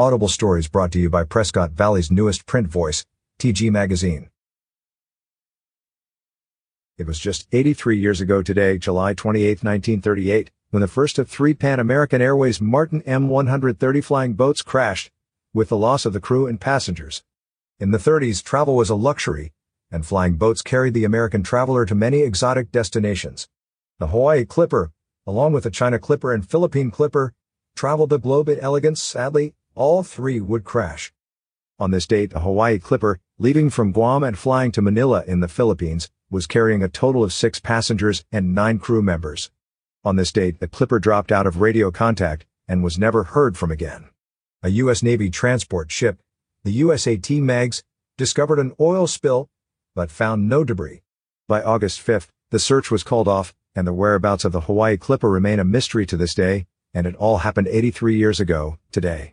Audible Stories brought to you by Prescott Valley's newest print voice, TG Magazine. It was just 83 years ago today, July 28, 1938, when the first of three Pan American Airways Martin M130 flying boats crashed, with the loss of the crew and passengers. In the 30s, travel was a luxury, and flying boats carried the American traveler to many exotic destinations. The Hawaii Clipper, along with the China Clipper and Philippine Clipper, traveled the globe in elegance, sadly, all three would crash. On this date, the Hawaii Clipper, leaving from Guam and flying to Manila in the Philippines, was carrying a total of six passengers and nine crew members. On this date, the Clipper dropped out of radio contact and was never heard from again. A U.S. Navy transport ship, the USAT Meigs, discovered an oil spill, but found no debris. By August 5, the search was called off, and the whereabouts of the Hawaii Clipper remain a mystery to this day, and it all happened 83 years ago, today.